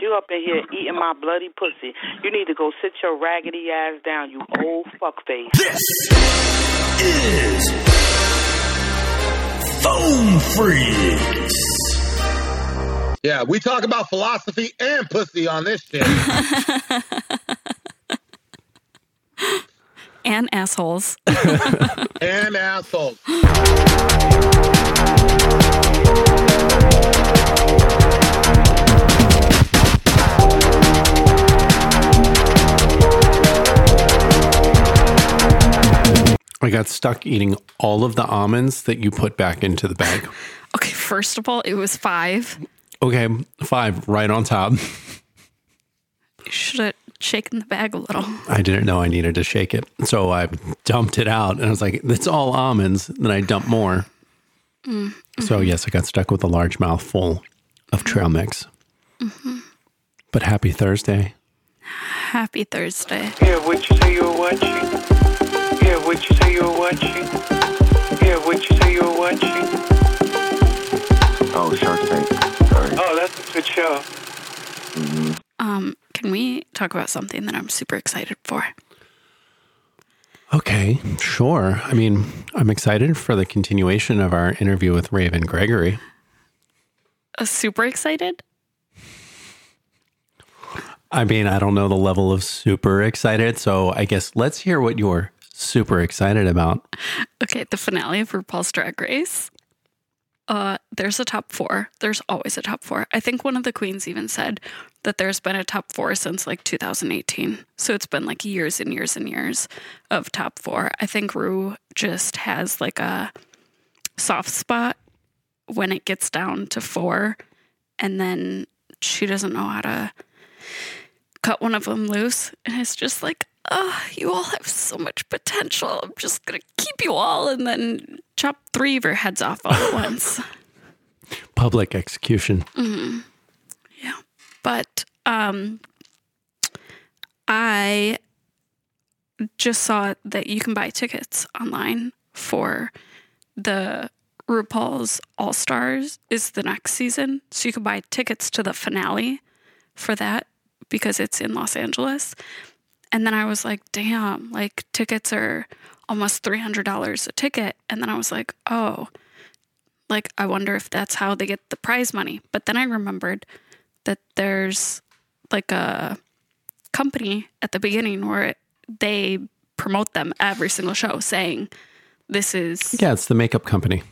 You up in here eating my bloody pussy. You need to go sit your raggedy ass down, you old fuckface. This is Foam Freaks. Yeah, we talk about philosophy and pussy on this shit. and assholes. and assholes. I got stuck eating all of the almonds that you put back into the bag. Okay, first of all, it was five. Okay, five right on top. You should have shaken the bag a little. I didn't know I needed to shake it. So I dumped it out and I was like, it's all almonds. Then I dumped more. Mm, So, yes, I got stuck with a large mouthful of trail mix. mhm. But happy Thursday. Happy Thursday. Yeah, what you say you were watching? Yeah, what you say you were watching? Yeah, what you say you were watching? Oh, Shark Tank. Sorry. Oh, that's a good show. Um, can we talk about something that I'm super excited for? Okay, sure. I mean, I'm excited for the continuation of our interview with Raven Gregory. Uh, super excited? I mean, I don't know the level of super excited. So I guess let's hear what you're super excited about. Okay, the finale of RuPaul's Drag Race. Uh, there's a top four. There's always a top four. I think one of the queens even said that there's been a top four since like 2018. So it's been like years and years and years of top four. I think Ru just has like a soft spot when it gets down to four, and then she doesn't know how to cut one of them loose. And it's just like, oh, you all have so much potential. I'm just going to keep you all and then chop three of your heads off all at once. Public execution. hmm Yeah. But um, I just saw that you can buy tickets online for the RuPaul's All Stars is the next season. So you can buy tickets to the finale for that because it's in Los Angeles. And then I was like, damn, like tickets are almost $300 a ticket. And then I was like, oh, like I wonder if that's how they get the prize money. But then I remembered that there's like a company at the beginning where it, they promote them every single show saying this is Yeah, it's the makeup company.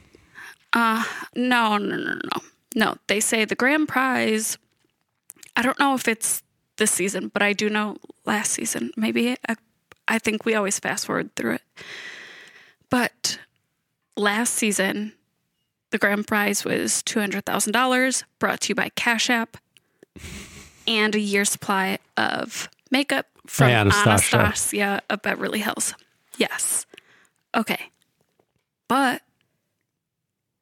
uh no no no no no they say the grand prize I don't know if it's this season but I do know last season maybe I, I think we always fast forward through it but last season the grand prize was $200,000 brought to you by Cash App and a year's supply of makeup from Anastasia. Anastasia of Beverly Hills. Yes. Okay. But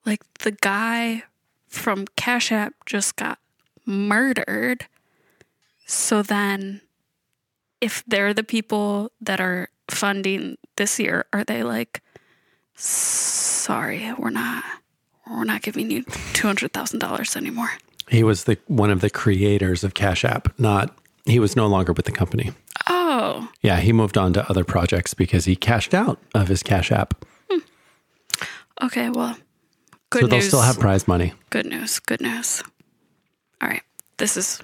like the guy from Cash App just got murdered. So then if they're the people that are funding this year, are they like sorry, we're not we're not giving you two hundred thousand dollars anymore. He was the one of the creators of Cash App, not he was no longer with the company. Oh. Yeah, he moved on to other projects because he cashed out of his Cash App. Hmm. Okay, well good so they'll still have prize money. Good news. Good news. All right. This is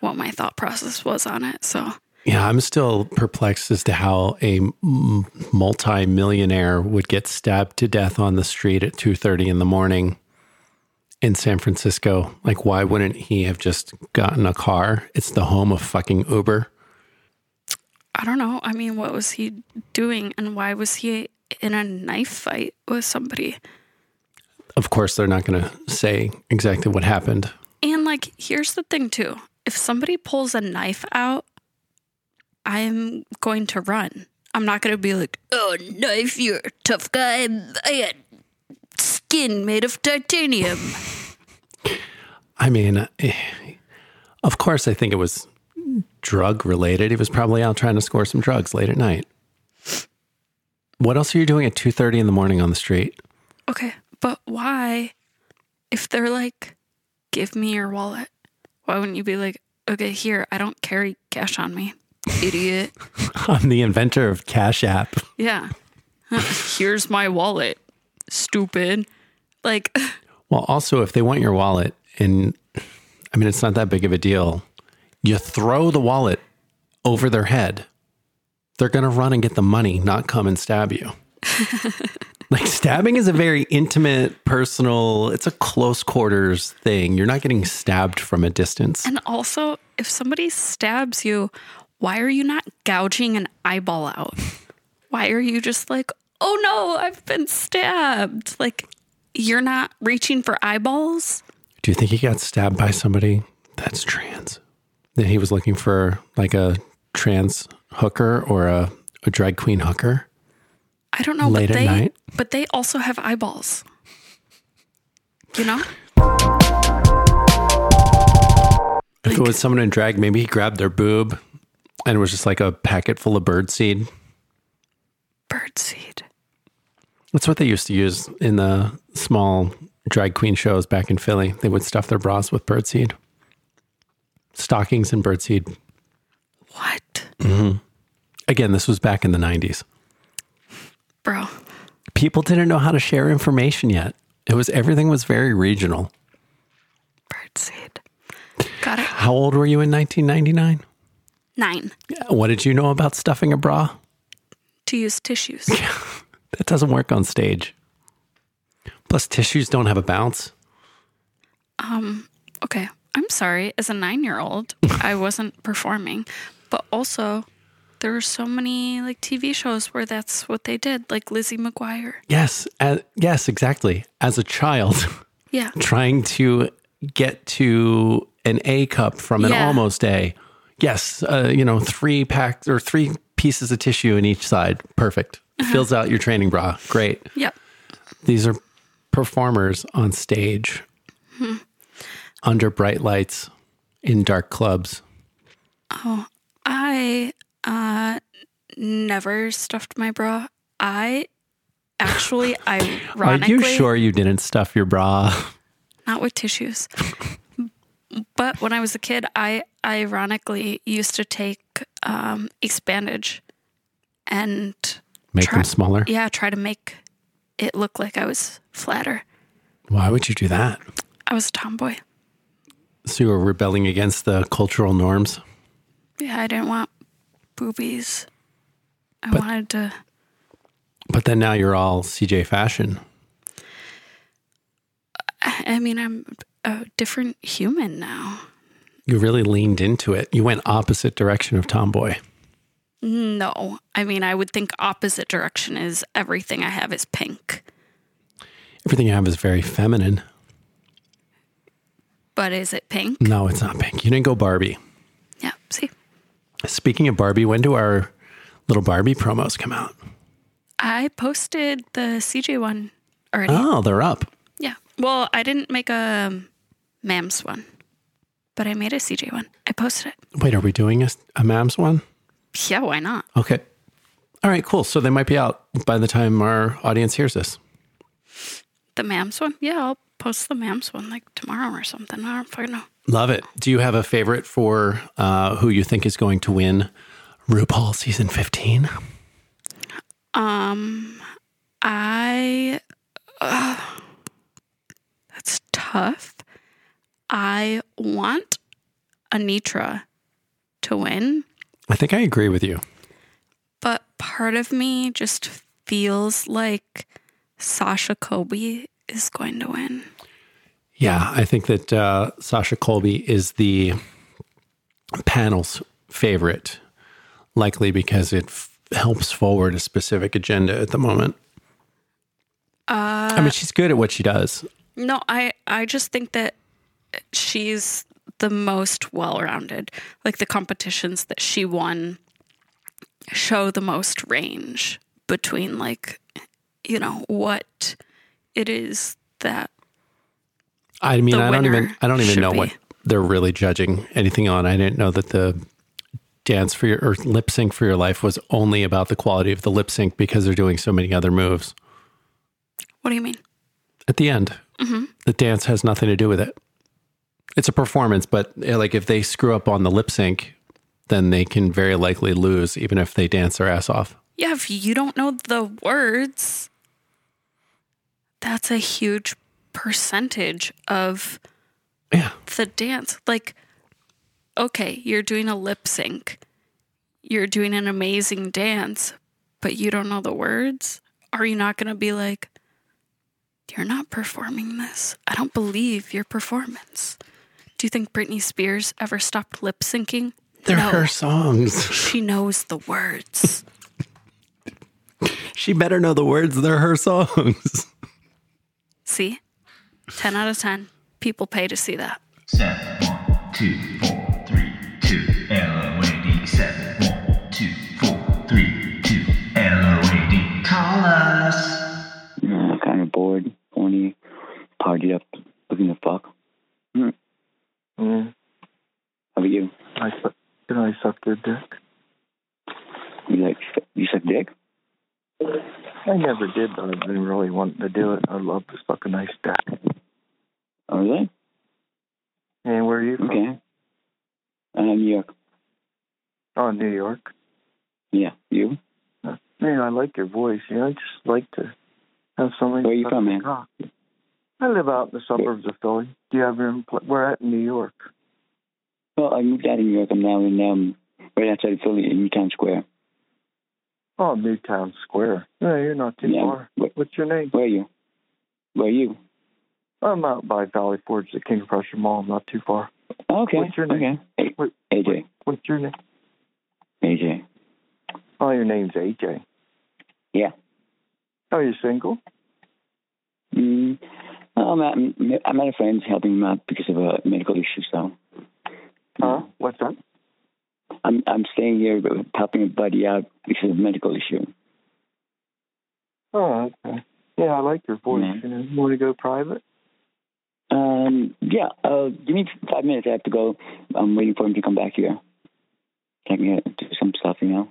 what my thought process was on it. So Yeah, I'm still perplexed as to how a multi-millionaire would get stabbed to death on the street at 2:30 in the morning in San Francisco. Like why wouldn't he have just gotten a car? It's the home of fucking Uber. I don't know. I mean, what was he doing and why was he in a knife fight with somebody? Of course, they're not going to say exactly what happened. And like, here's the thing too. If somebody pulls a knife out, I'm going to run. I'm not going to be like, oh, knife, you're a tough guy. I had skin made of titanium. I mean, eh, of course, I think it was drug related. He was probably out trying to score some drugs late at night. What else are you doing at 2:30 in the morning on the street? Okay, but why, if they're like, give me your wallet, why wouldn't you be like, okay, here, I don't carry cash on me. Idiot. I'm the inventor of Cash App. Yeah. Here's my wallet. Stupid. Like, Well, also, if they want your wallet, and I mean, it's not that big of a deal, you throw the wallet over their head, they're going to run and get the money, not come and stab you. Like, stabbing is a very intimate, personal, it's a close quarters thing. You're not getting stabbed from a distance. and also, if somebody stabs you, why are you not gouging an eyeball out? Why are you just like, oh no, I've been stabbed? Like, you're not reaching for eyeballs? Do you think he got stabbed by somebody that's trans? That he was looking for like a trans hooker or a, a drag queen hooker? I don't know, Late but at night? But they also have eyeballs. You know? If it was someone in drag, maybe he grabbed their boob and it was just like a packet full of birdseed. Birdseed. That's what they used to use in the small drag queen shows back in Philly. They would stuff their bras with birdseed, stockings and birdseed. What? Mm-hmm. Again, this was back in the 90s. Bro. People didn't know how to share information yet. It was everything was very regional. Birdseed. Got it. How old were you in 1999? Nine. What did you know about stuffing a bra? To use tissues. That doesn't work on stage. Plus, tissues don't have a bounce. Um. Okay. I'm sorry. As a nine year old, I wasn't performing. But also, there were so many like TV shows where that's what they did, like Lizzie McGuire. Yes, uh, yes, exactly. As a child, Yeah. trying to get to an A cup from an Yeah. almost A. Yes, uh, you know, three packs or three pieces of tissue in each side. Perfect. Fills out your training bra. Great. Yep. These are performers on stage under bright lights in dark clubs. Oh, I uh never stuffed my bra. I actually ironically. Are you sure you didn't stuff your bra? not with tissues. but when I was a kid, I ironically used to take um expandage and Make Try- them smaller? yeah, try to make it look like I was flatter. Why would you do that? I was a tomboy. So you were rebelling against the cultural norms? Yeah, I didn't want boobies. I But- wanted to But then now you're all CJ fashion. I I mean, I'm a different human now. You really leaned into it. You went opposite direction of tomboy. No, I mean, I would think opposite direction is everything I have is pink. Everything you have is very feminine. But is it pink? No, it's not pink. You didn't go Barbie. Yeah, see, Speaking of Barbie, when do our little Barbie promos come out? I posted the CJ one already. Oh, they're up. Yeah. Well, I didn't make a um, MAMS one, but I made a CJ one. I posted it. Wait, are we doing a, a MAMS one? Yeah, why not? Okay. All right, cool. So they might be out by the time our audience hears this. The MAMS one? Yeah, I'll post the MAMS one like tomorrow or something. I don't fucking know. Love it. Do you have a favorite for uh, who you think is going to win RuPaul season 15? Um, I. Uh, that's tough. I want Anetra to win, I think I agree with you. but part of me just feels like Sasha Colby is going to win. Yeah, I think that uh, Sasha Colby is the panel's favorite, likely because it f- helps forward a specific agenda at the moment. Uh, I mean, she's good at what she does. No, I I just think that she's the most well-rounded. Like the competitions that she won show the most range between like you know what it is that I mean, I don't even I don't even know be. what they're really judging anything on. I didn't know that the dance for your or lip sync for your life was only about the quality of the lip sync because they're doing so many other moves what do you mean? at the end. Mm-hmm. The dance has nothing to do with it. It's a performance, but uh, like if they screw up on the lip sync, then they can very likely lose, even if they dance their ass off. Yeah, if you don't know the words, that's a huge percentage of Yeah. the dance. Like, okay, you're doing a lip sync, you're doing an amazing dance, but you don't know the words. Are you not going to be like, you're not performing this? I don't believe your performance. Do you think Britney Spears ever stopped lip syncing? They're No. her songs. She knows the words. She better know the words. They're her songs. See? 10 out of 10. People pay to see that. Seven, one, two, four, three, two. L-O-A-D. Seven, one, two, four, three, two. L-O-A-D. Call us. Uh, kind of bored, horny, partied up, looking to fuck. Yeah, How about you? I suck. Did I suck their dick? You like you suck dick? I never did, but I've been really wanting to do it. I love to suck a nice dick. Oh, really? And where are you from? Okay. Uh, New York. Oh, New York. Yeah. You? Man, I like your voice. You know, I just like to have somebody. Where are you from, man? talk. I live out in the suburbs of Philly. Do you have your? pl- We're at in New York. Well, I moved out of New York. I'm now in um right outside of Philly in Newtown Square. Oh, Newtown Square. No, you're not too Yeah. far. What's your name? where are you? Where are you? I'm out by Valley Forge, the King of Prussia Mall. I'm not too far. Okay. What's your name? Okay. What, AJ. what's your name? AJ. Oh, your name's AJ. Yeah. Are you're single? Mm, I'm at, I'm at a friend's helping him out because of a medical issue. So Huh? What's that? I'm I'm staying here helping a buddy out because of a medical issue. Oh, okay. Yeah, I like your voice. Yeah. You know, you want to go private? Um, yeah. Uh, give me five minutes. I have to go. I'm waiting for him to come back here. I can get do some stuff, you know.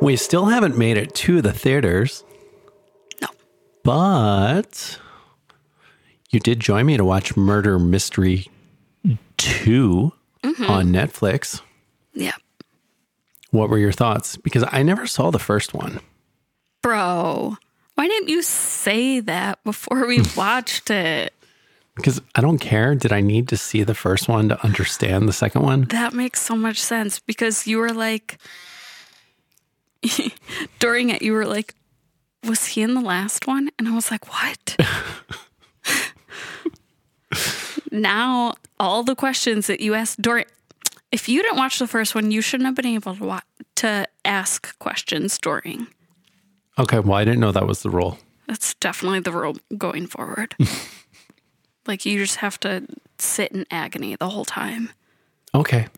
We still haven't made it to the theaters. No. But you did join me to watch Murder Mystery 2 mm-hmm. on Netflix. Yeah. What were your thoughts? Because I never saw the first one. Bro, why didn't you say that before we watched it? Because I don't care. Did I need to see the first one to understand the second one? That makes so much sense because you were like, during it, you were like, was he in the last one? And I was like, what? now, all the questions that you asked during, if you didn't watch the first one, you shouldn't have been able to, wa- to ask questions during. Okay, well, I didn't know that was the rule. That's definitely the rule going forward. like, you just have to sit in agony the whole time. Okay.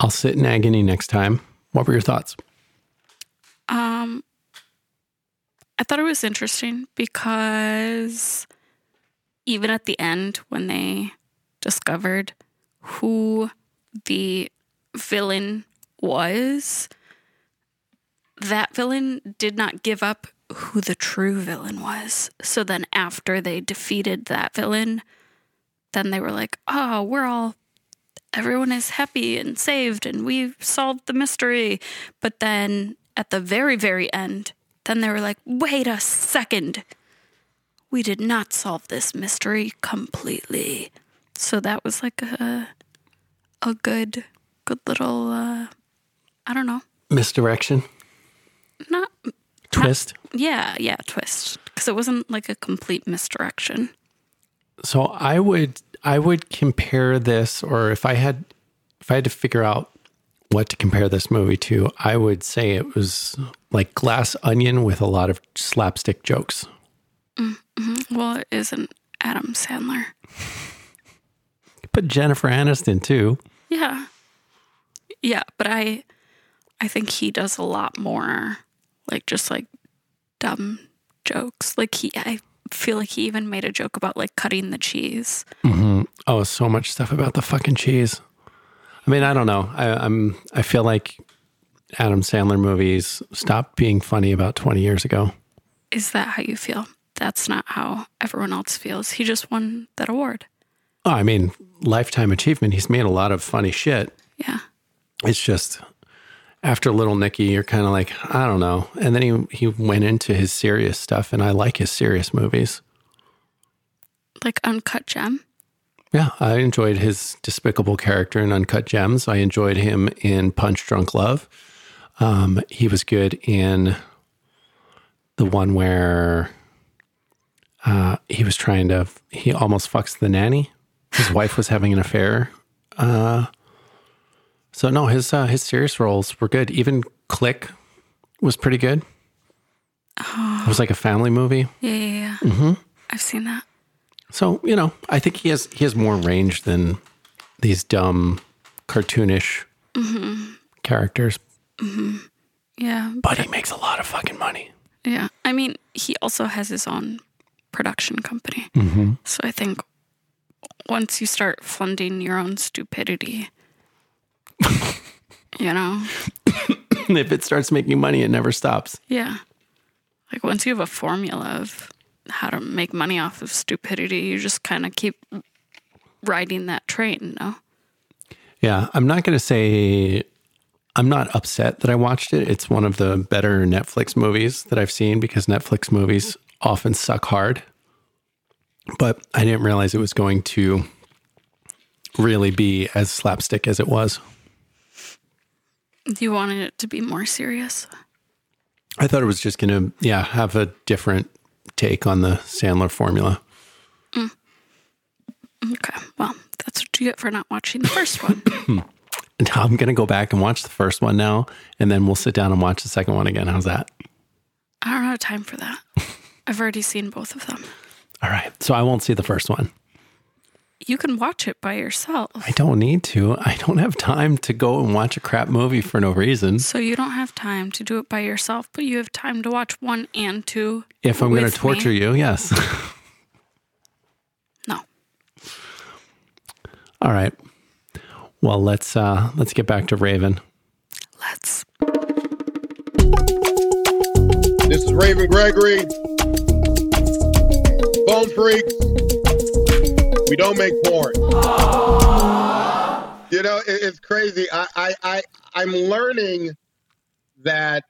I'll sit in agony next time. What were your thoughts? Um, I thought it was interesting because even at the end, when they discovered who the villain was, that villain did not give up who the true villain was. So then, after they defeated that villain, then they were like, oh, we're all everyone is happy and saved and we've solved the mystery. But then at the very, very end, then they were like, wait a second. We did not solve this mystery completely. So that was like a a good good little uh I don't know. Misdirection? Not Twist? yeah, yeah, twist. Because it wasn't like a complete misdirection. So I would I would compare this or if I had if I had to figure out what to compare this movie to, I would say it was like glass onion with a lot of slapstick jokes. Well, it isn't Adam Sandler. But Jennifer Aniston too. Yeah. Yeah, but I I think he does a lot more like just like dumb jokes. Like he I feel like he even made a joke about like cutting the cheese. hmm Oh, so much stuff about the fucking cheese. I mean, I don't know. I, I'm. I feel like Adam Sandler movies stopped being funny about 20 years ago. Is that how you feel? That's not how everyone else feels. He just won that award. Oh, I mean, lifetime achievement. He's made a lot of funny shit. Yeah. It's just after Little Nicky, you're kind of like, I don't know. And then he he went into his serious stuff, and I like his serious movies. Like Uncut Gem. Yeah, I enjoyed his despicable character in Uncut Gems. I enjoyed him in Punch Drunk Love. Um, he was good in the one where uh, he was trying to, he almost fucks the nanny. His wife was having an affair. Uh, so no, his uh, his serious roles were good. Even Click was pretty good. It was like a family movie. Yeah, yeah, yeah. hmm I've seen that. So you know, I think he has he has more range than these dumb, cartoonish hmm characters. hmm Yeah. But he makes a lot of fucking money. Yeah. I mean, he also has his own production company. Mm-hmm. So I think once you start funding your own stupidity, you know, if it starts making money, it never stops. yeah. Like once you have a formula of how to make money off of stupidity, you just kind of keep riding that train, no? Yeah, I'm not going to say I'm not upset that I watched it. It's one of the better Netflix movies that I've seen because Netflix movies often suck hard. But I didn't realize it was going to really be as slapstick as it was. You wanted it to be more serious. I thought it was just going to, yeah, have a different take on the Sandler formula. Mm. Mm, okay. Well, that's what you get for not watching the first one. And I'm going to go back and watch the first one now, and then we'll sit down and watch the second one again. How's that? I don't have time for that. I've already seen both of them. All right. So I won't see the first one. You can watch it by yourself. I don't need to. I don't have time to go and watch a crap movie for no reason. So you don't have time to do it by yourself, but you have time to watch one and two. If I'm going to torture me. you, yes. No. All right. Well, let's uh let's get back to Raven. Let's. This is Raven Gregory. Freaks. We don't make porn. You know, it, it's crazy. I, I, I, I'm learning that.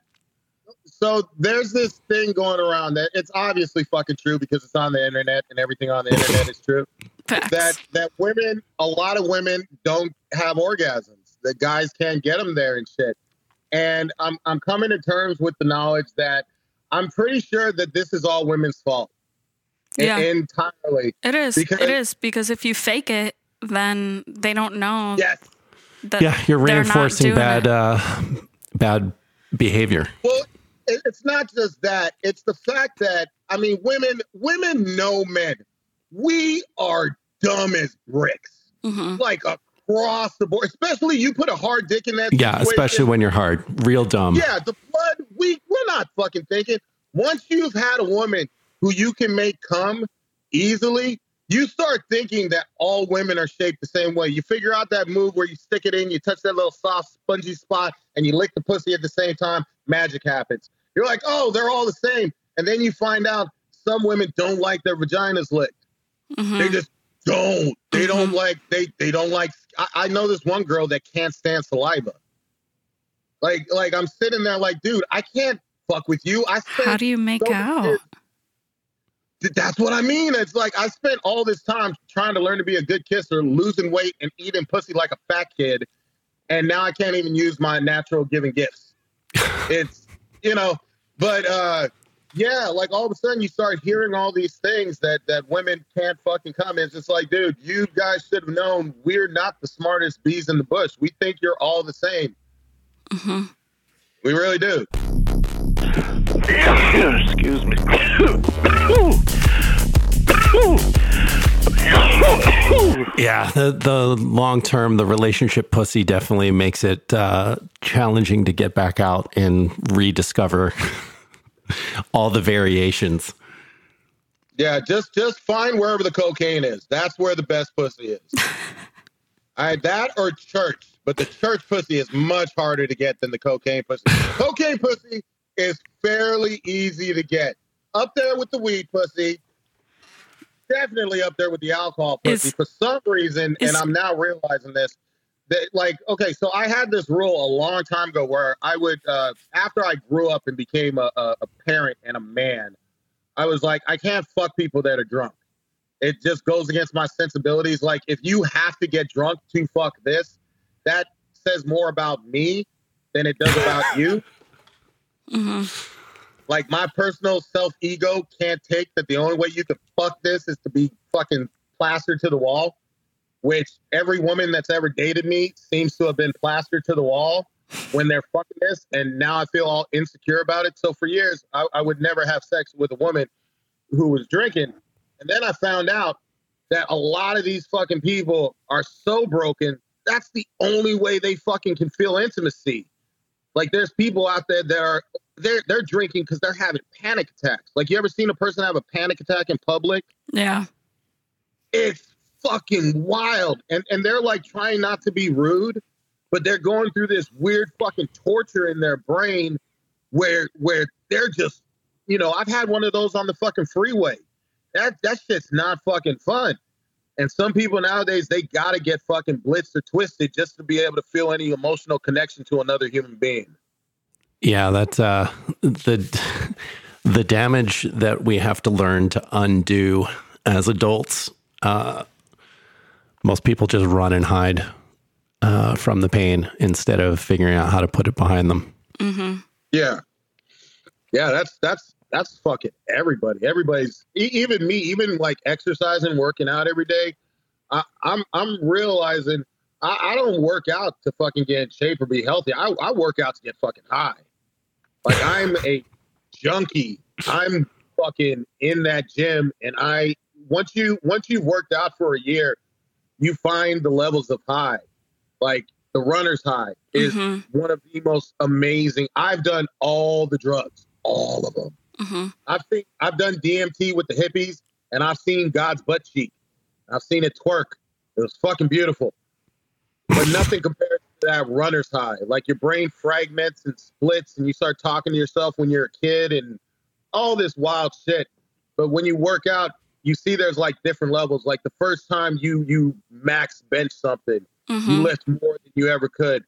So there's this thing going around that it's obviously fucking true because it's on the internet and everything on the internet is true. Facts. That that women, a lot of women don't have orgasms. The guys can't get them there and shit. And I'm I'm coming to terms with the knowledge that I'm pretty sure that this is all women's fault. Yeah. entirely. It is. Because- it is because if you fake it, then they don't know. Yes. That yeah, you're reinforcing bad uh bad behavior. Well, it's not just that. It's the fact that I mean, women women know men. We are dumb as bricks, Mhm. like across the board. Especially you put a hard dick in that. Yeah, situation. especially when you're hard. Real dumb. Yeah, the blood. We we're not fucking thinking. Once you've had a woman who you can make come easily, you start thinking that all women are shaped the same way. You figure out that move where you stick it in, you touch that little soft, spongy spot, and you lick the pussy at the same time. Magic happens. You're like, oh, they're all the same, and then you find out some women don't like their vaginas licked. Mhm. They just don't. They don't like. They they don't like. I, I know this one girl that can't stand saliva. Like like I'm sitting there like, dude, I can't fuck with you. I How do you make so out? years- That's what I mean. It's like I spent all this time trying to learn to be a good kisser, losing weight and eating pussy like a fat kid, and now I can't even use my natural giving gifts. it's you know, but uh yeah, like all of a sudden you start hearing all these things that that women can't fucking come. It's just like, dude, you guys should have known we're not the smartest bees in the bush. We think you're all the same. Mhm. We really do. Excuse me. Yeah, the the long term, the relationship pussy definitely makes it uh, challenging to get back out and rediscover all the variations. Yeah, just just find wherever the cocaine is. That's where the best pussy is. All right, that or church, but the church pussy is much harder to get than the cocaine pussy. cocaine pussy is fairly easy to get. up there with the weed pussy. Definitely up there with the alcohol pussy. Is- For some reason, and I'm now realizing this, that like, okay, so I had this rule a long time ago where I would, uh, after I grew up and became a, a, a parent and a man, I was like, I can't fuck people that are drunk. It just goes against my sensibilities. Like, if you have to get drunk to fuck this, that says more about me than it does about you. Hmm Like my personal self ego can't take that the only way you can fuck this is to be fucking plastered to the wall, which every woman that's ever dated me seems to have been plastered to the wall when they're fucking this. And now I feel all insecure about it. So for years, I, I would never have sex with a woman who was drinking. And then I found out that a lot of these fucking people are so broken. That's the only way they fucking can feel intimacy. Like there's people out there that are they're they're drinking because they're having panic attacks. Like you ever seen a person have a panic attack in public? Yeah. It's fucking wild. And and they're like trying not to be rude, but they're going through this weird fucking torture in their brain where where they're just you know, I've had one of those on the fucking freeway. That that shit's not fucking fun. And some people nowadays they gotta get fucking blitzed or twisted just to be able to feel any emotional connection to another human being. Yeah, that's uh, the the damage that we have to learn to undo as adults. Uh, most people just run and hide uh, from the pain instead of figuring out how to put it behind them. hmm Yeah, yeah. That's that's that's fucking everybody. Everybody's e- even me. Even like exercising, working out every day. I, I'm I'm realizing I, I don't work out to fucking get in shape or be healthy. I, I work out to get fucking high. Like I'm a junkie. I'm fucking in that gym, and I once you once you've worked out for a year, you find the levels of high. Like the runner's high is hmm one of the most amazing. I've done all the drugs, all of them. Hmm I've seen, I've done DMT with the hippies, and I've seen God's butt cheek. I've seen it twerk. It was fucking beautiful, but nothing compared to that runner's high. Like your brain fragments and splits, and you start talking to yourself when you're a kid, and all this wild shit. But when you work out, you see there's like different levels. Like the first time you you max bench something, you hmm lift more than you ever could.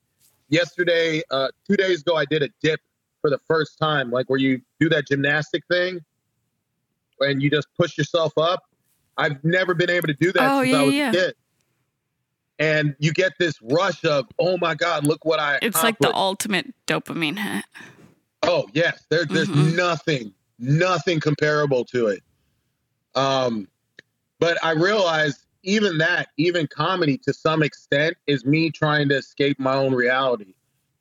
Yesterday, uh, two days ago, I did a dip for the first time, like where you do that gymnastic thing and you just push yourself up. I've never been able to do that Oh, since yeah, I was yeah. a kid. And you get this rush of, oh my God, look what I It's like the ultimate dopamine hit. Oh yes, there, there's Mhm. nothing, nothing comparable to it. Um, but I realized even that, even comedy to some extent, is me trying to escape my own reality.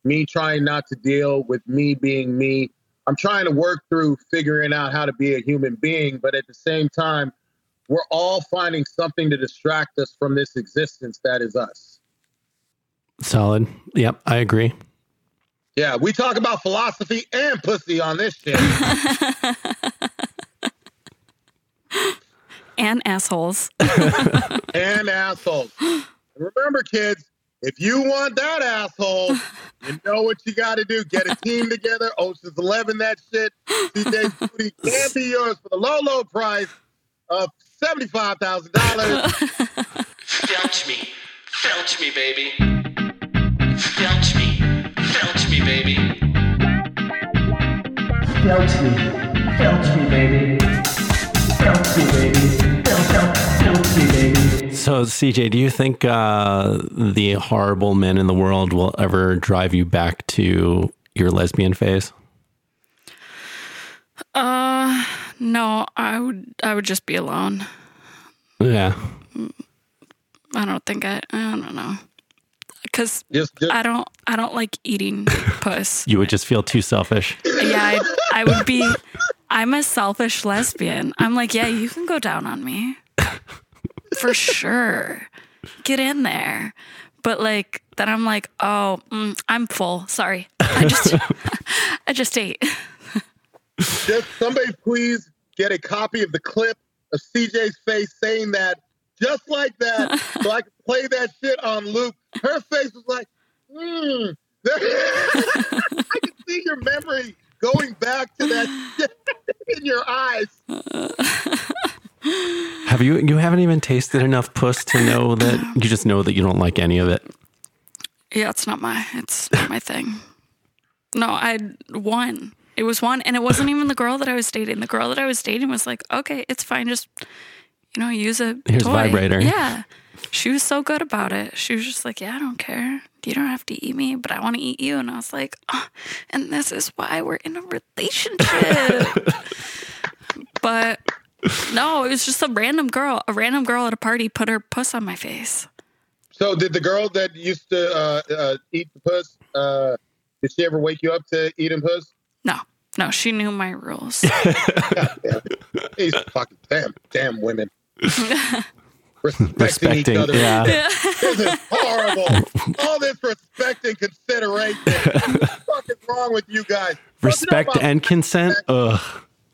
Me trying not to deal with me being me. I'm trying to work through figuring out how to be a human being, but at the same time, we're all finding something to distract us from this existence that is us. Solid. Yep, I agree. Yeah, we talk about philosophy and pussy on this shit. and assholes. and assholes. Remember, kids, if you want that asshole, you know what you got to do. Get a team together. Ocean's Eleven, that shit. CJ's booty can be yours for the low, low price of seventy-five thousand dollars. Felch me. Felch me, baby. Felch me. Felch me, baby. Felch me. Felch me, baby. Felch me, baby. So, CJ, do you think uh, the horrible men in the world will ever drive you back to your lesbian phase? Uh, no, I would. I would just be alone. Yeah. I don't think I. I don't know. Cause Just, just I don't. I don't like eating puss. You would just feel too selfish. Yeah, I, I would be. I'm a selfish lesbian. I'm like, yeah, you can go down on me, for sure. Get in there, but like then I'm like, oh, mm, I'm full. Sorry, I just, I just ate. just somebody please get a copy of the clip of CJ's face saying that just like that, so I can play that shit on loop. Her face was like, hmm. I can see your memory going back to that shit in your eyes. Have you? You haven't even tasted enough puss to know that you just know that you don't like any of it. Yeah, it's not my it's not my thing. No, I one. It was one, and it wasn't even the girl that I was dating. The girl that I was dating was like, "Okay, it's fine. Just you know, use a Here's toy." vibrator. Yeah, she was so good about it. She was just like, "Yeah, I don't care. You don't have to eat me, but I want to eat you." And I was like, oh, "And this is why we're in a relationship." but no, it was just a random girl. A random girl at a party put her puss on my face. So did the girl that used to uh, uh, eat the puss? Uh, did she ever wake you up to eat eating puss? No, no, she knew my rules. These fucking damn damn women. Respecting, Respecting, each other. yeah. This is horrible. All this respect and consideration. what the wrong with you guys? Respect Don't you know and consent. Ugh.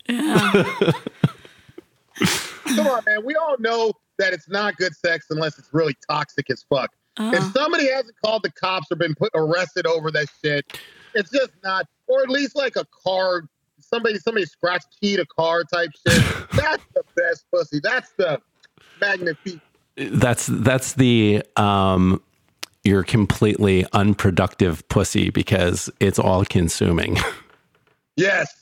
Yeah. About- Come on, man. We all know that it's not good sex unless it's really toxic as fuck. Uh, If somebody hasn't called the cops or been put arrested over that shit, it's just not. Or at least like a car, somebody somebody scratch keyed a car type shit. That's the best pussy. That's the magnifique. That's that's the um you're completely unproductive pussy because it's all consuming. Yes,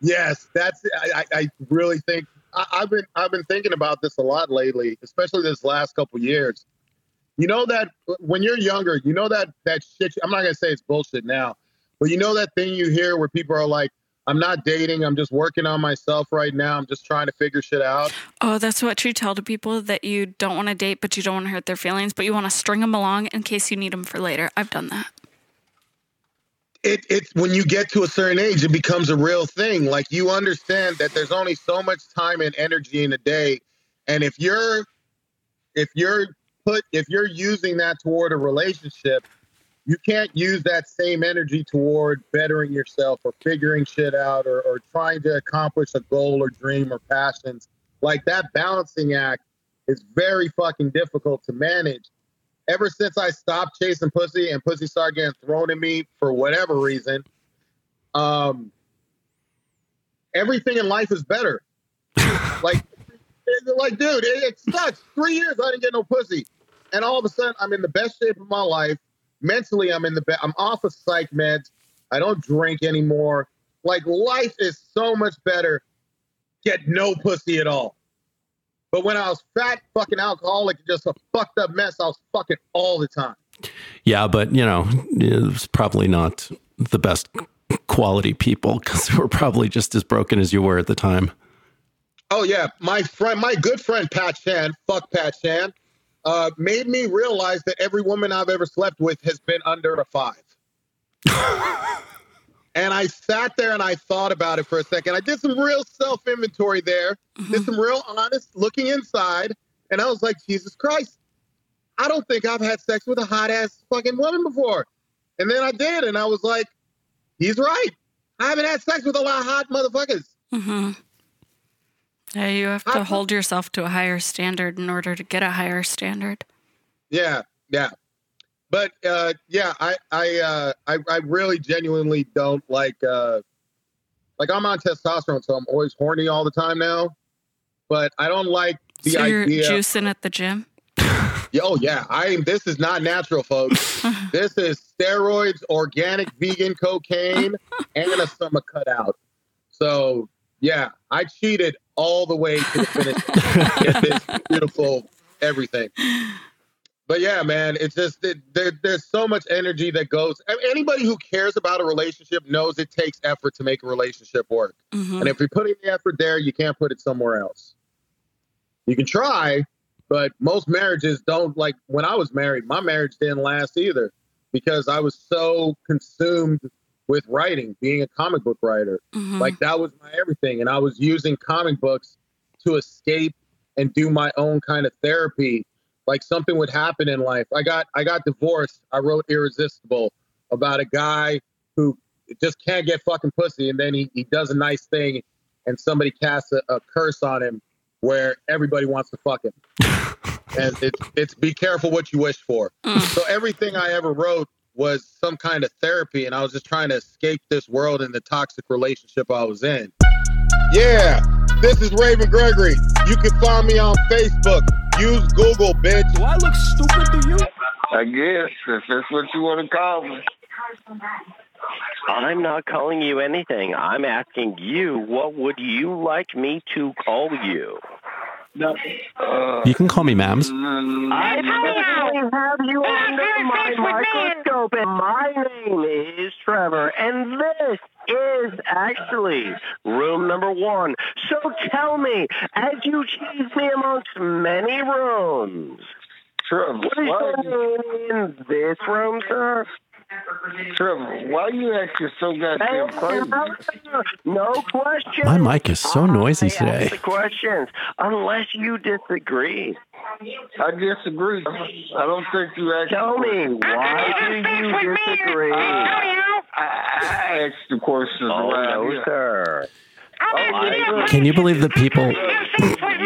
yes. That's. I, I, I really think I, I've been I've been thinking about this a lot lately, especially this last couple years. You know that when you're younger, you know that that shit. I'm not gonna say it's bullshit now, but you know that thing you hear where people are like, "I'm not dating. I'm just working on myself right now. I'm just trying to figure shit out." oh, that's what you tell to people that you don't want to date, but you don't want to hurt their feelings, but you want to string them along in case you need them for later. I've done that. It it's when you get to a certain age it becomes a real thing. Like you understand that there's only so much time and energy in a day. And if you're if you're put if you're using that toward a relationship you can't use that same energy toward bettering yourself or figuring shit out or, or trying to accomplish a goal or dream or passions. Like that balancing act is very fucking difficult to manage ever since I stopped chasing pussy and pussy started getting thrown at me for whatever reason, um, everything in life is better. like, like, dude, it, it sucks. Three years I didn't get no pussy, and all of a sudden I'm in the best shape of my life. Mentally, I'm in the best. I'm off of psych meds. I don't drink anymore. Like, life is so much better. Get no pussy at all. But when I was fat, fucking alcoholic, just a fucked up mess, I was fucking all the time. yeah, but you know, it's probably not the best quality people because we're probably just as broken as you were at the time. Oh yeah, my friend, my good friend Pat Shan, fuck Pat Shan, uh, made me realize that every woman I've ever slept with has been under a five. and I sat there and I thought about it for a second. I did some real self inventory there, did some real honest looking inside, and I was like, Jesus Christ, I don't think I've had sex with a hot ass fucking woman before. And then I did, and I was like, he's right. I haven't had sex with a lot of hot motherfuckers. Mm-hmm. Yeah, you have to How- hold yourself to a higher standard in order to get a higher standard. Yeah, yeah. But uh, yeah, I I, uh, I I really genuinely don't like uh, like I'm on testosterone, so I'm always horny all the time now. But I don't like the so you're idea. juicing at the gym. Yeah, oh yeah, I. This is not natural, folks. this is steroids, organic vegan cocaine, and a stomach cutout. So yeah, I cheated all the way to the finish. this beautiful everything. But yeah, man, it's just it, there, there's so much energy that goes. Anybody who cares about a relationship knows it takes effort to make a relationship work. Mhm. And if you're putting the effort there, you can't put it somewhere else. You can try, but most marriages don't like when I was married, my marriage didn't last either because I was so consumed with writing, being a comic book writer. Mhm. Like that was my everything. And I was using comic books to escape and do my own kind of therapy. Like something would happen in life. I got I got divorced. I wrote Irresistible about a guy who just can't get fucking pussy and then he, he does a nice thing and somebody casts a, a curse on him where everybody wants to fuck him. and it's it's be careful what you wish for. Mm. So everything I ever wrote was some kind of therapy, and I was just trying to escape this world and the toxic relationship I was in. Yeah, This is Raven Gregory. You can find me on Facebook. Use Google, bitch. Do I look stupid to you? I guess if that's what you want to call me. I'm not calling you anything. I'm asking you, what would you like me to call you? Uh, You can call me Mams. I definitely have you under my microscope, and my name is Trevor, and this is actually room number one. So tell me, as you choose me amongst many rooms, Trevor, what is why, your name in this room, sir? Trevor, why are you acting so goddamn crazy? No questions. My mic is so noisy I ask today. the questions, unless you disagree. I disagree. I don't think you actually. Tell me, why do you disagree? I, I asked the questions Oh, around no, here. sir. Can you believe that people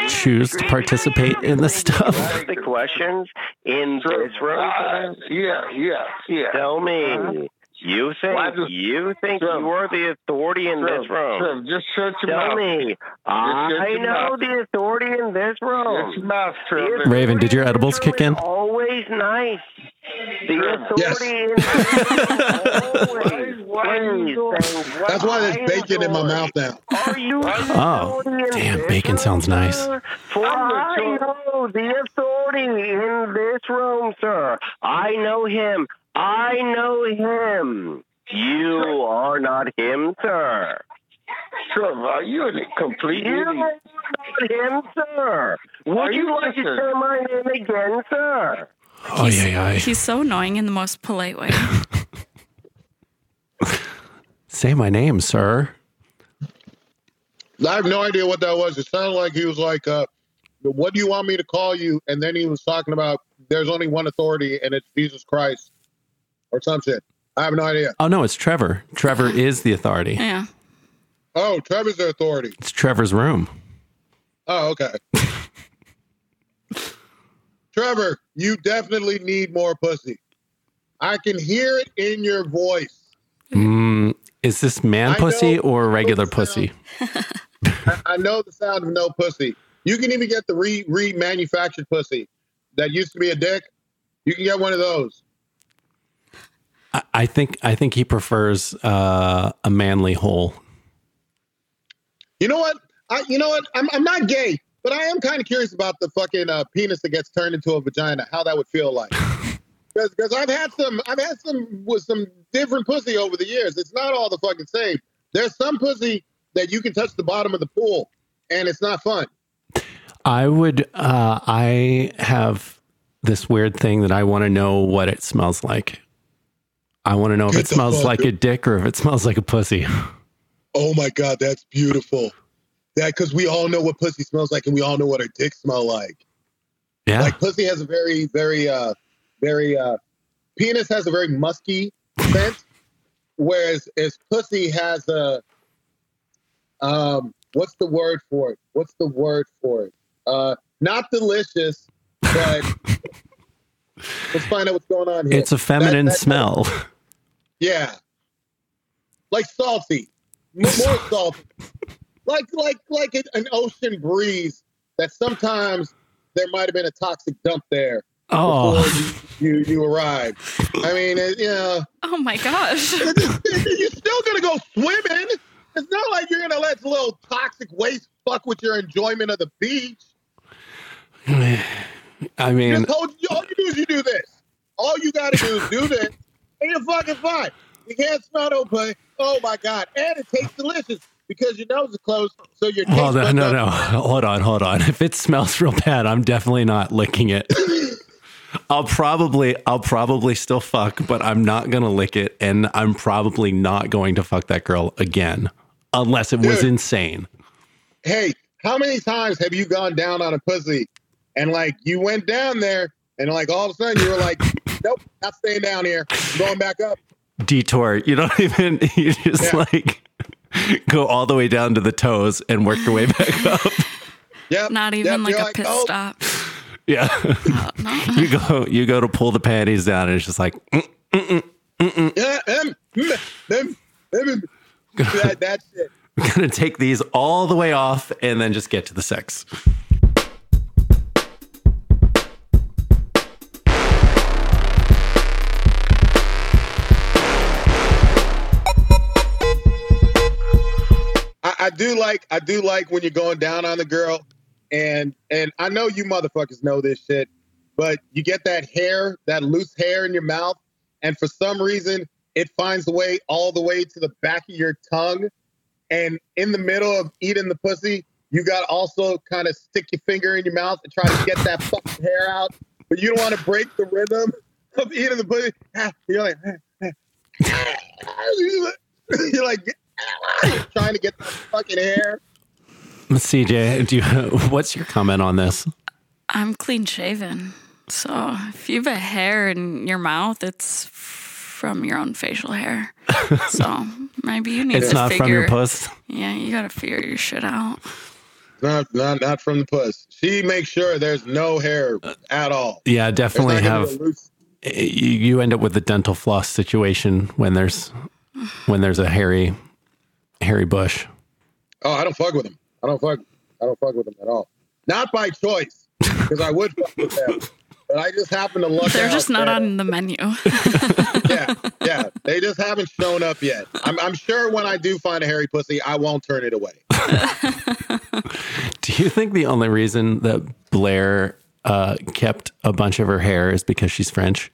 choose to participate in this stuff? The questions in this room. Uh, yeah, yeah, yeah. Tell me, you Why think do- you think Trevor, you are the authority in Trevor, this room? Trevor, just shut your Tell mouth. me, I know mouth. the authority in this Shut room. your mouth, The Raven, did your edibles authority kick in? Always nice. The Yes. authority in always plays That's why there's I bacon in my mouth now. Are you Oh, damn, bacon sounds nice. For I know the authority in this room, sir. I know him. I know him. You are not him, sir. Trevor, are you a complete You are idiot? not him, sir. Would Are you you like to listening? say my name again, sir? Oh, yeah, yeah. He's so annoying in the most polite way. Say my name, sir. I have no idea what that was. It sounded like he was like, uh, "What do you want me to call you?" And then he was talking about there's only one authority, and it's Jesus Christ, or some shit. I have no idea. Oh, no, it's Trevor. Trevor is the authority. Yeah. Oh, Trevor's the authority. It's Trevor's room. Oh, okay. Trevor, you definitely need more pussy. I can hear it in your voice. Mm, is this man I pussy or regular I pussy? I, I know the sound of no pussy. You can even get the re remanufactured pussy that used to be a dick. You can get one of those. I, I think I think he prefers uh, a manly hole. You know what? I you know what? I'm I'm not gay, but I am kind of curious about the fucking uh, penis that gets turned into a vagina. How that would feel like. Because I've had some I've had some with some different pussy over the years. It's not all the fucking same. There's some pussy that you can touch the bottom of the pool, and it's not fun. I would. Uh, I have this weird thing that I want to know what it smells like. I want to know if Get it smells like a dick or if it smells like a pussy. Oh my god, that's beautiful. That because we all know what pussy smells like, and we all know what a dick smell like. Yeah. Like pussy has a very, very, uh, very uh, penis has a very musky scent, whereas as pussy has a um, what's the word for it? What's the word for it? Uh, not delicious, but let's find out what's going on here. it's a feminine That- that- smell. Yeah, like salty, more salty, like like like an- an ocean breeze. That sometimes there might have been a toxic dump there Oh, before you, you you arrived. I mean, it, you know, Oh my gosh. you're still gonna go swimming. It's not like you're gonna let little toxic waste fuck with your enjoyment of the beach. I mean, Just hold, all you do is you do this. All you gotta do is do this, and you're fucking fine. You can't smell no pussy. Oh my god, and it tastes delicious because your nose is closed, so your taste hold on, no, no, hold on, hold on. If it smells real bad, I'm definitely not licking it. I'll probably, I'll probably still fuck, but I'm not gonna lick it, and I'm probably not going to fuck that girl again, unless it was insane. Hey, how many times have you gone down on a pussy, and like you went down there, and like all of a sudden you were like, nope, not staying down here, I'm going back up. Detour. You don't even. You just Yeah. like go all the way down to the toes and work your way back up. Yep. Not even yep, like you're a pit oh, stop. Yeah. Oh, no. you go. You go to pull the panties down, and it's just like. mm, Yeah, um, mm, mm, mm, mm. that, that's it. We're going to take these all the way off and then just get to the sex. I, do like I do like when you're going down on the girl, and and I know you motherfuckers know this shit, but you get that hair, that loose hair in your mouth, and for some reason it finds a way all the way to the back of your tongue, and in the middle of eating the pussy, you got to also kind of stick your finger in your mouth and try to get that fucking hair out, but you don't want to break the rhythm of eating the pussy. You're like, you're like trying to get the fucking hair. CJ, do you, what's your comment on this? I'm clean shaven. So if you have a hair in your mouth, it's from your own facial hair. so maybe you need It's to not figure, from your puss. Yeah, you got to figure your shit out. Not, not, not from the puss. She makes sure there's no hair at all. Yeah, definitely There's have. be a loose- You, you end up with the dental floss situation when there's when there's a hairy hairy bush. Oh, I don't fuck with him. I don't fuck. I don't fuck with him at all. Not by choice, because I would fuck with them, but I just happen to luck They're out just not that- on the menu. Yeah, yeah. They just haven't shown up yet. I'm, I'm sure when I do find a hairy pussy, I won't turn it away. Do you think the only reason that Blair uh, kept a bunch of her hair is because she's French?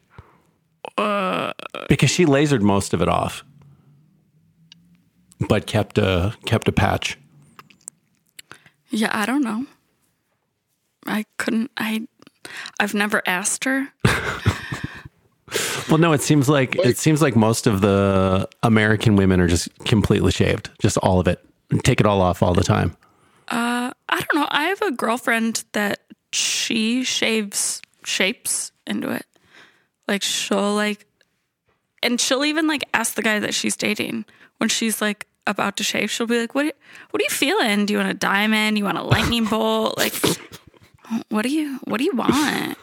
Uh, Because she lasered most of it off, but kept a kept a patch. yeah, I don't know. I couldn't. I. I've never asked her. Well, no, it seems like it seems like most of the American women are just completely shaved, just all of it, take it all off all the time. Uh, I don't know. I have a girlfriend that she shaves shapes into it. Like she'll like, and she'll even like ask the guy that she's dating when she's like about to shave. She'll be like, "What? What are you feeling? Do you want a diamond? You want a lightning bolt? Like, what do you? What do you want?"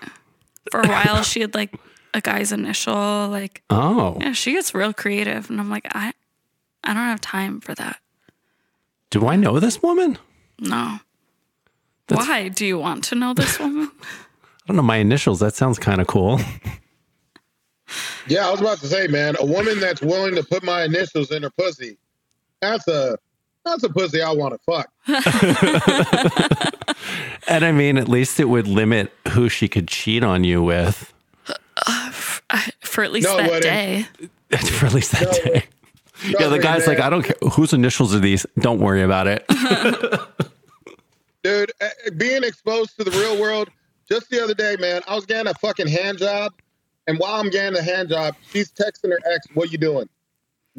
For a while, she had like a guy's initial. Like, Oh, yeah, she gets real creative, and I'm like, I, I don't have time for that. do I know this woman? No. Why do you want to know this woman? I don't know my initials. That sounds kind of cool. Yeah, I was about to say, man, a woman that's willing to put my initials in her pussy, that's a that's a pussy I want to fuck. And I mean, at least it would limit who she could cheat on you with for at least No, that day. for at least that No, day. Yeah, the Trust me, guy's like. I don't care whose initials are these. Don't worry about it. dude, eh, being exposed to the real world. Just the other day, man, I was getting a fucking hand job, and while I'm getting the hand job, she's texting her ex, "What you doing?"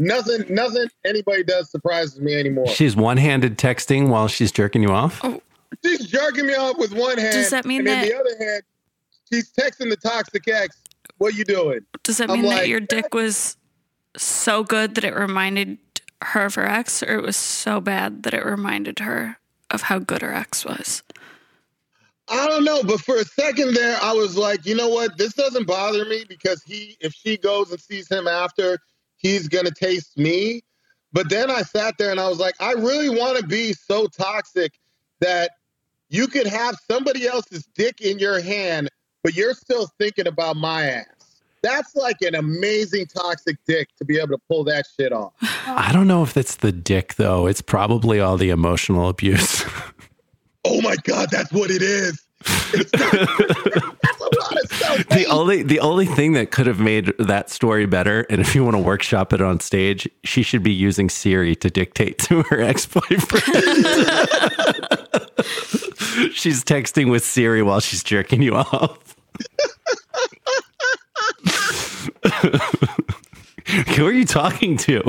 Nothing, nothing anybody does surprises me anymore. She's one-handed texting while she's jerking you off. Oh. She's jerking me off with one hand. Does that mean and then that- the other hand, she's texting the toxic ex, "What are you doing?" Does that I'm mean that like- your dick was so good that it reminded her of her ex, or it was so bad that it reminded her of how good her ex was? I don't know, but for a second there, I was like, you know what? This doesn't bother me because he, if she goes and sees him after, he's gonna taste me. But then I sat there and I was like, I really want to be so toxic that you could have somebody else's dick in your hand, but you're still thinking about my ass. That's like an amazing toxic dick to be able to pull that shit off. I don't know if it's the dick though. It's probably all the emotional abuse. Oh my god, that's what it is. It's not, that's a lot of self the only the only thing that could have made that story better, and if you want to workshop it on stage, she should be using Siri to dictate to her ex boyfriend. she's texting with Siri while she's jerking you off. Who are you talking to?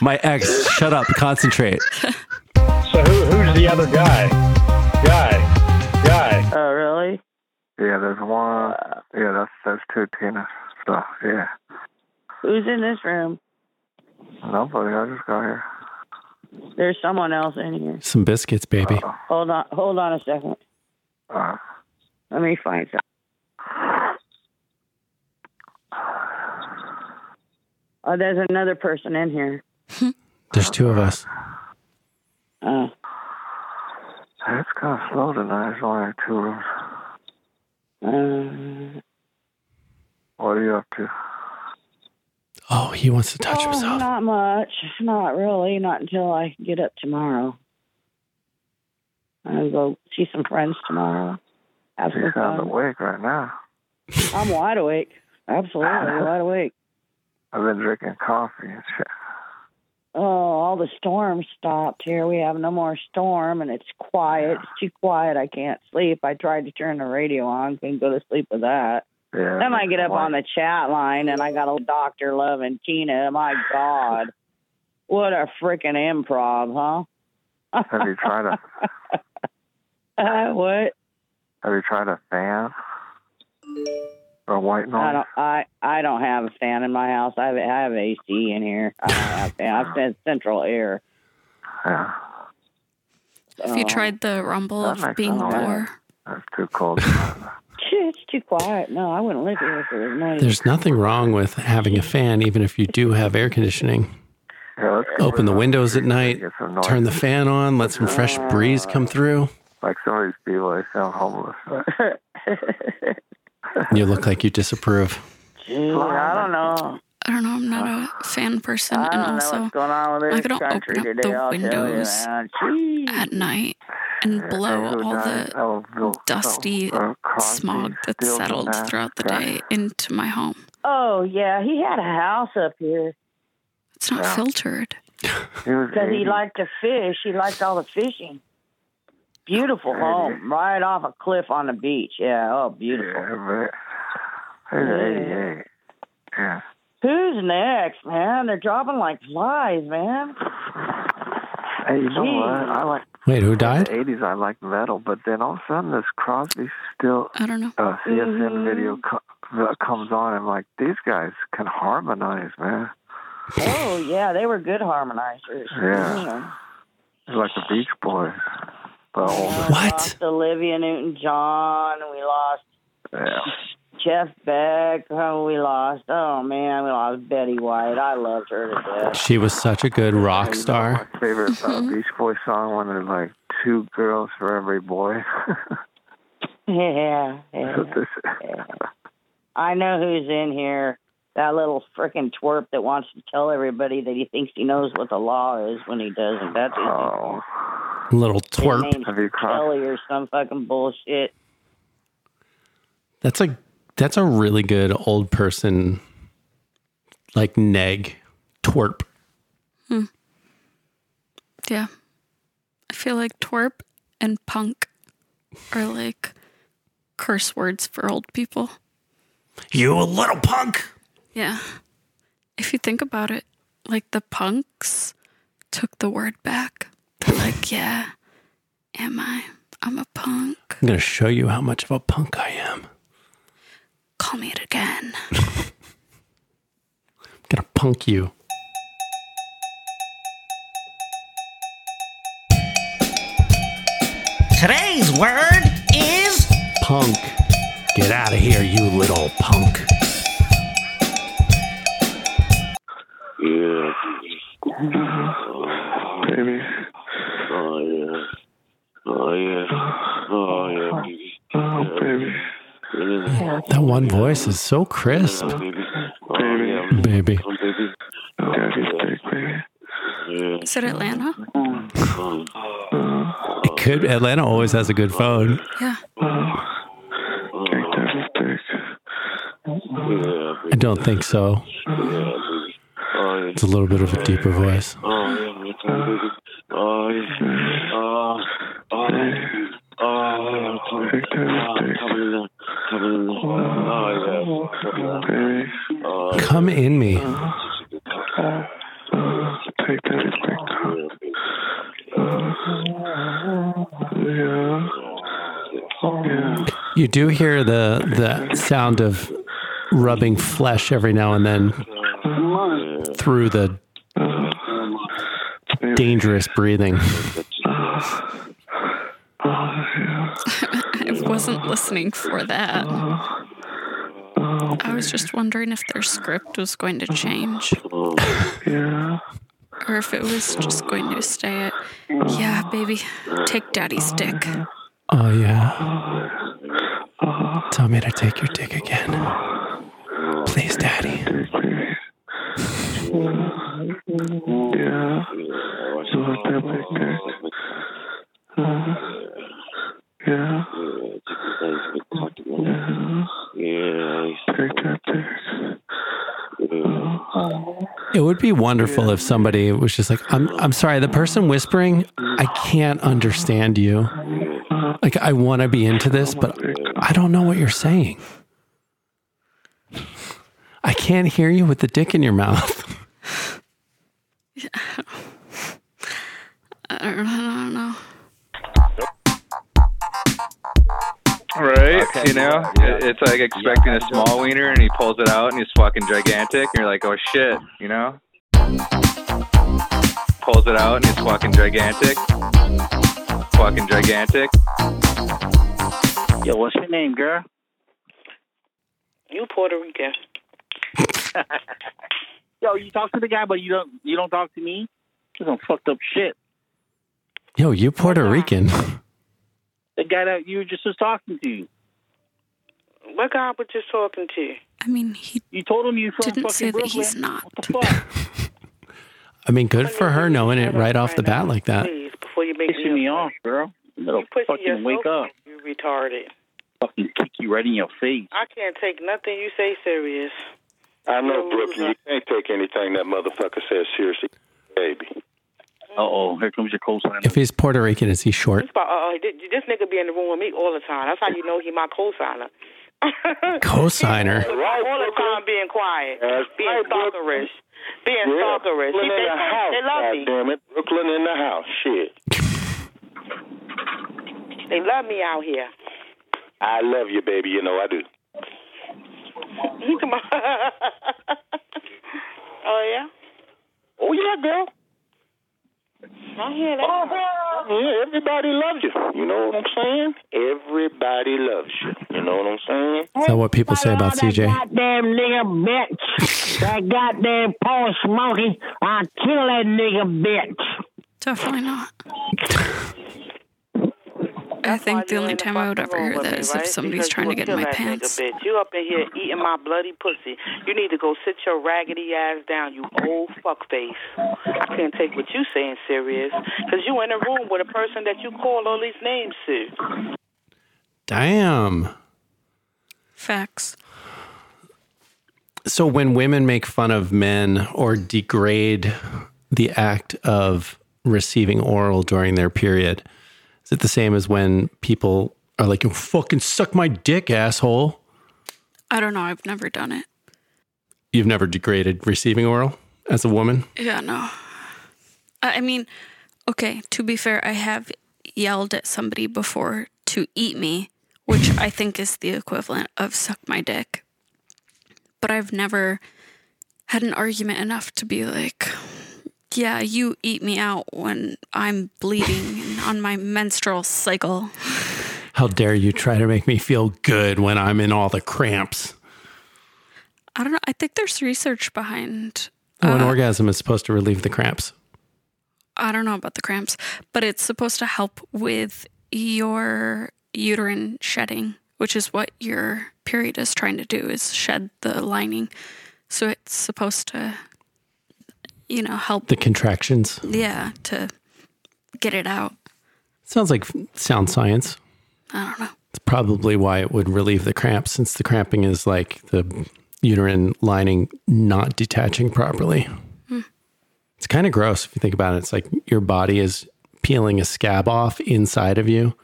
My ex. Shut up. Concentrate. So who, who's the other guy? Guy, Yeah, there's one. Yeah, that's that's two Tina stuff. Yeah, Who's in this room? nobody. I just got here. There's someone else in here. Some biscuits, baby. Hold on, hold on a second. Uh, Let me find some. Oh, there's another person in here. There's two of us. Uh, It's kind of slow tonight. There's only two rooms. Uh, What are you up to? Oh, he wants to touch oh, himself. not much. Not really. Not until I get up tomorrow. I'll go see some friends tomorrow. Have You some sound fun. awake right now. I'm wide awake. Absolutely wide awake. I've been drinking coffee and shit. Oh, all the storms stopped here. We have no more storm, and it's quiet. It's too quiet. I can't sleep. I tried to turn the radio on. Couldn't go to sleep with that. Yeah. Then I get up on the chat line, and I got a Doctor Love and Tina. My God, what a freaking improv, huh? Have you tried a Uh, what? Have you tried a fan or white I don't. I I don't have a fan in my house. I have I have AC in here. I have fan. I've said central air. Yeah, Have you tried the rumble of being sense. poor? it's too cold. It's too quiet. No, I wouldn't live here if there was noise. There's nothing wrong with having a fan, even if you do have air conditioning. yeah, let's Open the windows at night, get some noise. turn the fan on, let some fresh breeze come through. Like some of these people, they sound homeless. You look like you disapprove. Gee, I don't know. I don't know. I'm not a fan person, I and don't know also what's going on with like, I don't country open up today. the I'll you, windows at night and blow all the dusty Crosby, smog that's Stills, settled throughout the day into my home. Oh yeah, he had a house up here It's not Yeah. filtered. Because he liked to fish. He liked all the fishing. Beautiful home, right off a cliff on the beach. Yeah, oh beautiful. Yeah, but he's 88. Yeah. Who's next, man? They're dropping like flies, man. Hey, you know what? I like Wait, who died? the 80s. I like metal, but then all of a sudden this Crosby, Still, I don't know. uh, CSN Mhm. video co- comes on. and like, these guys can harmonize, man. Oh yeah, they were good harmonizers. Yeah. They're like the Beach Boys, but older. We lost Olivia Newton-John. We lost Yeah. Jeff Beck. Oh, we lost. Oh man, we lost Betty White. I loved her to death. She was such a good rock star. My favorite uh, Beach Boy song when there's like two girls for every boy. Yeah, yeah. yeah. I know who's in here. That little frickin' twerp that wants to tell everybody that he thinks he knows what the law is when he doesn't. That's his oh. Little His twerp. name's Kelly or some fucking bullshit. That's a that's a really good old person like neg twerp. Hmm. Yeah. I feel like twerp and punk are like curse words for old people. You a little punk. Yeah. If you think about it, like the punks took the word back. They're like, yeah, am I? I'm a punk. I'm gonna show you how much of a punk I am. Call me it again. I'm gonna punk you. Today's word is Punk. Get out of here, you little punk. Yeah. Baby. Oh yeah. Oh yeah. Oh yeah, baby. Oh, baby. That one voice is so crisp. Oh, baby. Oh yeah. Baby. Oh, baby. Daddy's big, baby. Is it Atlanta? It could Atlanta always has a good phone. Yeah. Daddy's big. yeah, I don't think so. yeah, baby. Oh yeah. It's a little bit of a deeper voice. Oh yeah, me too, baby. Oh yeah. Oh. Oh. Oh, come, in there. Come in there. Yeah. Baby. Come in me. Take Daddy's big. Yeah. Yeah. You do hear the the sound of rubbing flesh every now and then through the dangerous breathing. I wasn't listening for that. I was just wondering if their script was going to change. Yeah. Or or if it was just going to stay at, yeah, baby, take daddy's dick. Oh, yeah. Tell me to take your dick again. Please, daddy. Yeah. So let that big dick. Uh, yeah. Yeah. Take that dick. It would be wonderful if somebody was just like, I'm, I'm sorry, the person whispering, I can't understand you. Like, I want to be into this, but I don't know what you're saying. I can't hear you with the dick in your mouth. I don't, I don't know. Right? You know, It- it's like expecting a small wiener, and he pulls it out, and he's fucking gigantic, and you're like, oh shit, you know? Pulls it out, and he's fucking gigantic, fucking gigantic. Yo, what's your name, girl? You Puerto Rican. Yo, you talk to the guy, but you don't you don't talk to me. This is some fucked up shit. Yo, you Puerto Rican. The guy that you just was talking to. What guy was just talking to? I mean, he You told him you from didn't fucking say that he's not. What the fuck? I mean, good for her knowing it right off the bat like that. Please, before you make Pissing me off, girl. You better You fucking wake up. You retarded. Fucking kick you right in your face. I can't take nothing you say serious. I know, Brooklyn. You can't take anything that motherfucker says seriously, baby. Uh oh, here comes your cosigner. If he's Puerto Rican, is he short? This, uh, this this nigga be in the room with me all the time. That's how you know he my co-signer. Cosigner. all the time being quiet, being stalkerish, being Yeah, stalkerish. Brooklyn in they, the house. they love God me. damn it, Brooklyn in the house. Shit. They love me out here. I love you, baby. You know I do. Come on. oh yeah. Oh yeah, girl. I hear that. Oh, yeah, everybody loves you. You know what I'm saying? Everybody loves you. You know what I'm saying? Is that what people say about CJ? That Goddamn nigga bitch. that goddamn Paul Smokey. I'll kill that nigga bitch. Definitely not. I think the only time I would ever hear that is if somebody's trying to get in my pants. Bitch, you up in here eating my bloody pussy. You need to go sit your raggedy ass down, you old fuckface. I can't take what you're saying serious, cause you in a room with a person that you call all these names to. Damn. Facts. So when women make fun of men or degrade the act of receiving oral during their period, is it the same as when people are like, "You fucking suck my dick, asshole"? I don't know. I've never done it. You've never degraded receiving oral as a woman? Yeah, no. I I mean, okay, to be fair, I have yelled at somebody before to eat me, which I think is the equivalent of suck my dick. But I've never had an argument enough to be like, yeah, you eat me out when I'm bleeding and on my menstrual cycle. How dare you try to make me feel good when I'm in all the cramps? I don't know. I think there's research behind Oh, an Uh, orgasm is supposed to relieve the cramps. I don't know about the cramps, but it's supposed to help with your uterine shedding, which is what your period is trying to do is shed the lining. So it's supposed to you know, help The contractions. yeah, to get it out. Sounds like sound science. I don't know. It's probably why it would relieve the cramps, since the cramping is like the uterine lining not detaching properly. Hmm. It's kind of gross if you think about it. It's like your body is peeling a scab off inside of you.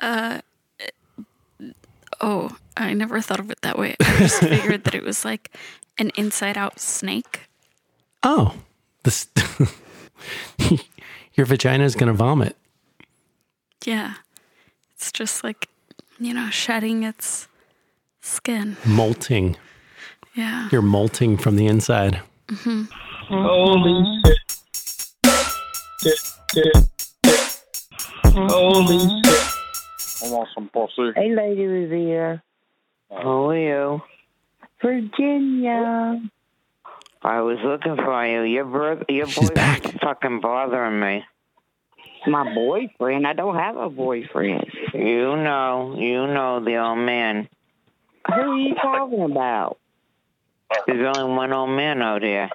Uh oh, I never thought of it that way. I just figured that it was like an inside out snake. Oh, this your vagina is going to vomit. Yeah. It's just like, you know, shedding its skin. molting. Yeah. You're molting from the inside. hmm Holy shit. Shit, shit, shit. Holy shit. I want some pussy. Hey, Lady Revere. How are you? Virginia. I was looking for you. Your brother, your boyfriend's fucking bothering me. My boyfriend? I don't have a boyfriend. You know, you know the old man. Who are you talking about? There's only one old man out here.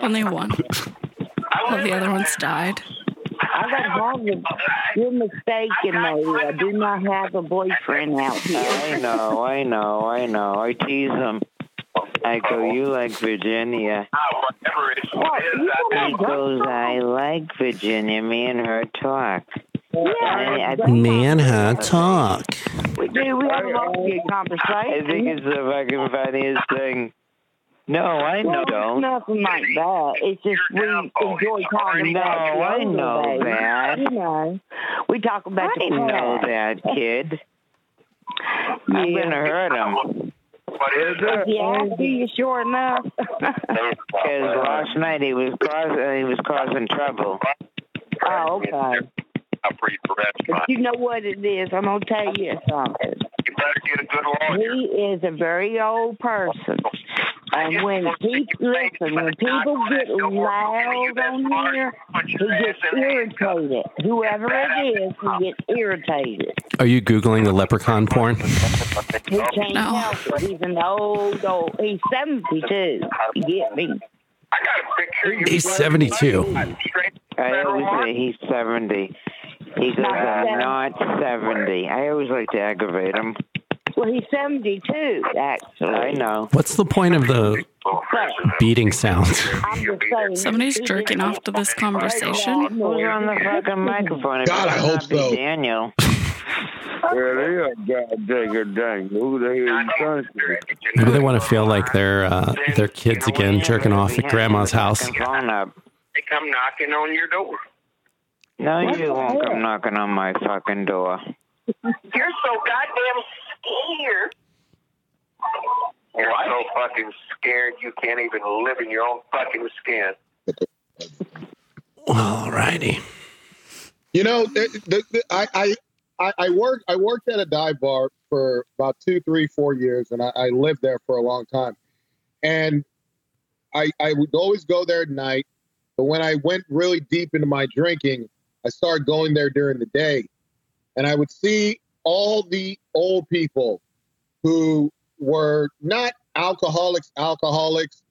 Only one. All the other ones died. I don't have a. You're mistaken, me. I do not have a boyfriend out here. I know, I know, I know. I tease him. I go, you like Virginia. He goes, I like Virginia. Me and her talk. I, I, Man, her talk. We do. We have a lot of good conversation. I think it's the fucking funniest thing. No, I know. Well, Don't. nothing like that. It's just we enjoy talking No, about you I know days. that. You know, we talk about I the know that, kid. I'm gonna hurt him. Yeah, do you sure enough? Because last night he was causing he was causing trouble. oh, okay. But you know what it is. I'm gonna tell you something. You better get a good lawyer. He is a very old person. And when he listen, when people get loud on here, he gets irritated. Whoever it is, he gets irritated. Are you Googling the leprechaun porn? He can't help it. He's an old, old. He's seventy-two. You get me? He's 72. I always say he's seventy. He goes, I'm not seventy. I always like to aggravate him. Well, he's seventy-two. Actually, I know. What's the point of the beating sound? I'm just saying. Somebody's jerking off to this conversation. Who's on the fucking microphone? It God, I better hope so. Daniel. Yeah, they are god dang it dang. Who the are you talking to? Maybe they want to feel like they're uh, their kids again jerking off at grandma's house. They come knocking on your door. No, you won't come knocking on my fucking door. You're so goddamn scared. You're so fucking scared you can't even live in your own fucking skin. Alrighty. You know, the, the, the, I, I I I worked I worked at a dive bar for about two, three, four years, and I, I lived there for a long time. And I I would always go there at night, but when I went really deep into my drinking, I started going there during the day, and I would see all the old people who were not alcoholics, alcoholics,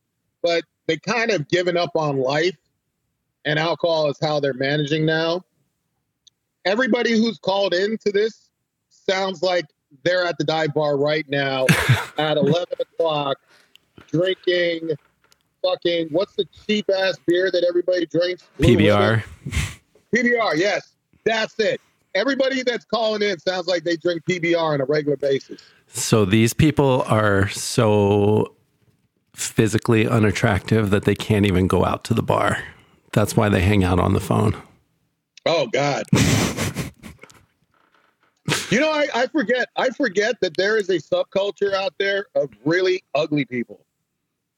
but they kind of given up on life, and alcohol is how they're managing now everybody who's called into this sounds like they're at the dive bar right now at 11 o'clock drinking fucking what's the cheap ass beer that everybody drinks Blue PBR. Ribbon? Pbr yes that's it everybody that's calling in sounds like they drink pbr on a regular basis So these people are so physically unattractive that they can't even go out to the bar. That's why they hang out on the phone. Oh God. you know, I, I forget. I forget that there is a subculture out there of really ugly people.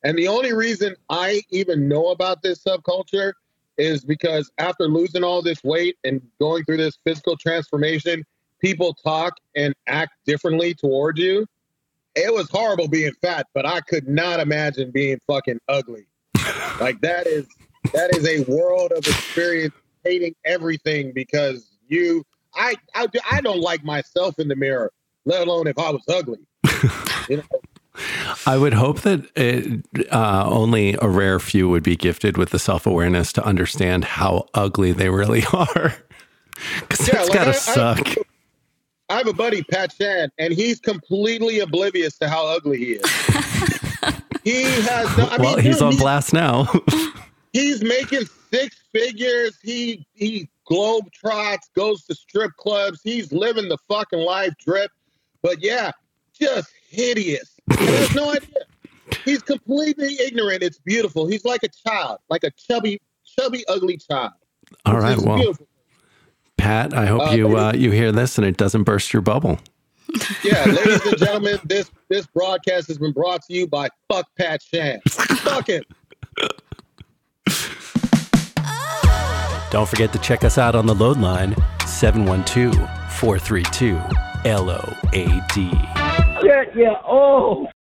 And the only reason I even know about this subculture is because after losing all this weight and going through this physical transformation, people talk and act differently towards you. It was horrible being fat, but I could not imagine being fucking ugly. like that is that is a world of experience hating everything because you I, I I don't like myself in the mirror, let alone if I was ugly. you know, I would hope that it, uh, only a rare few would be gifted with the self awareness to understand how ugly they really are. Because Yeah, that's like, got I- to I- suck. I have a buddy, Pat Shan, and he's completely oblivious to how ugly he is. he has no. I well, mean, he's dude, on blast now. He's making six figures. He he globe trots, goes to strip clubs. He's living the fucking life drip. But yeah, just hideous. He has no idea. He's completely ignorant. It's beautiful. He's like a child, like a chubby, chubby, ugly child. All right. Well, beautiful. Pat, I hope Uh, you uh, you hear this and it doesn't burst your bubble. Yeah, ladies and gentlemen, this this broadcast has been brought to you by Fuck Pat Shan. Fuck him. Don't forget to check us out on the load line 712 432 LOAD. Yeah, yeah. Oh.